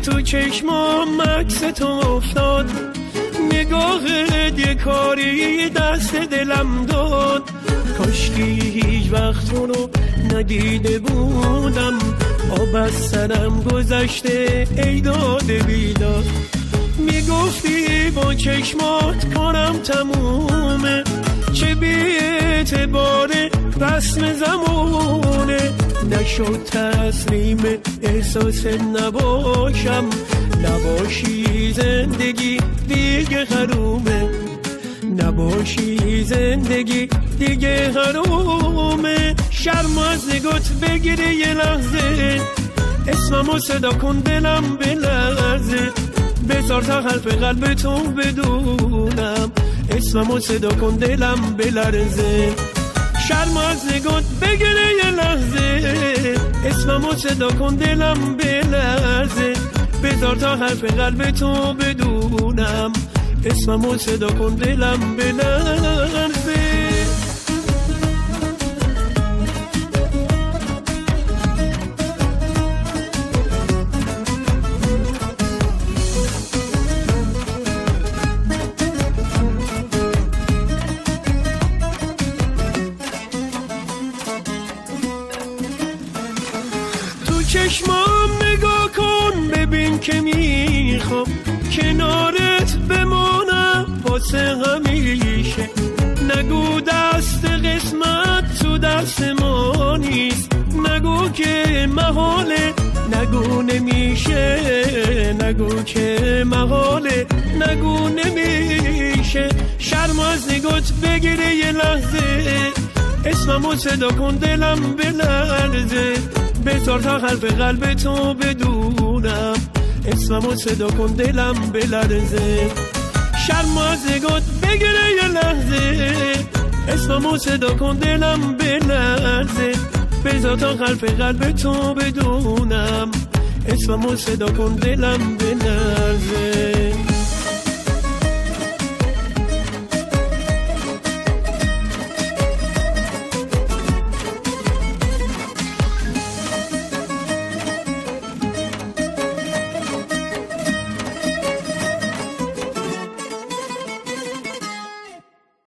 چشمام مکس تو افتاد. نگاه کاری دست دلم داد. کاشکی هیچ وقت رو ندیده بودم. آب از سرم گذشته ای داده بیداد. می‌گفتی با چشمات کارم تمومه. چه بی اعتبار رسم زمونه نشد تسلیم احساس نباشم. نباشی زندگی دیگه حرومه. نباشی زندگی دیگه حرومه. شرم از نگات بگیره یه لحظه. اسممو صدا کن دلم بلرزه بذار تا حرف قلب تو بدونم اسممو صدا کن دلم بلرزه شرم از نگات بگیره یه لحظه. اسممو صدا کن دلم بلرزه. بذار تا حرف قلب تو بدونم. اسممو صدا کن دلم بلرزه. چشمام نگاه کن ببین که می‌خوام. کنارت بمانم واسه همیشه. نگو دست قسمت تو دست ما نیست. نگو که محاله نگو نمیشه. نگو که محاله نگو نمیشه. شرم از نگات بگیره یه لحظه. اسممو صدا کن دلم بلرزه بذار تا حرف قلب تو بدونم. اسممو صدا کن دلم بلرزه شرم از نگات بگیره یه لحظه. اسممو صدا کن دلم بلرزه بذار تا حرف قلب تو بدونم. اسممو صدا کن دلم بلرزه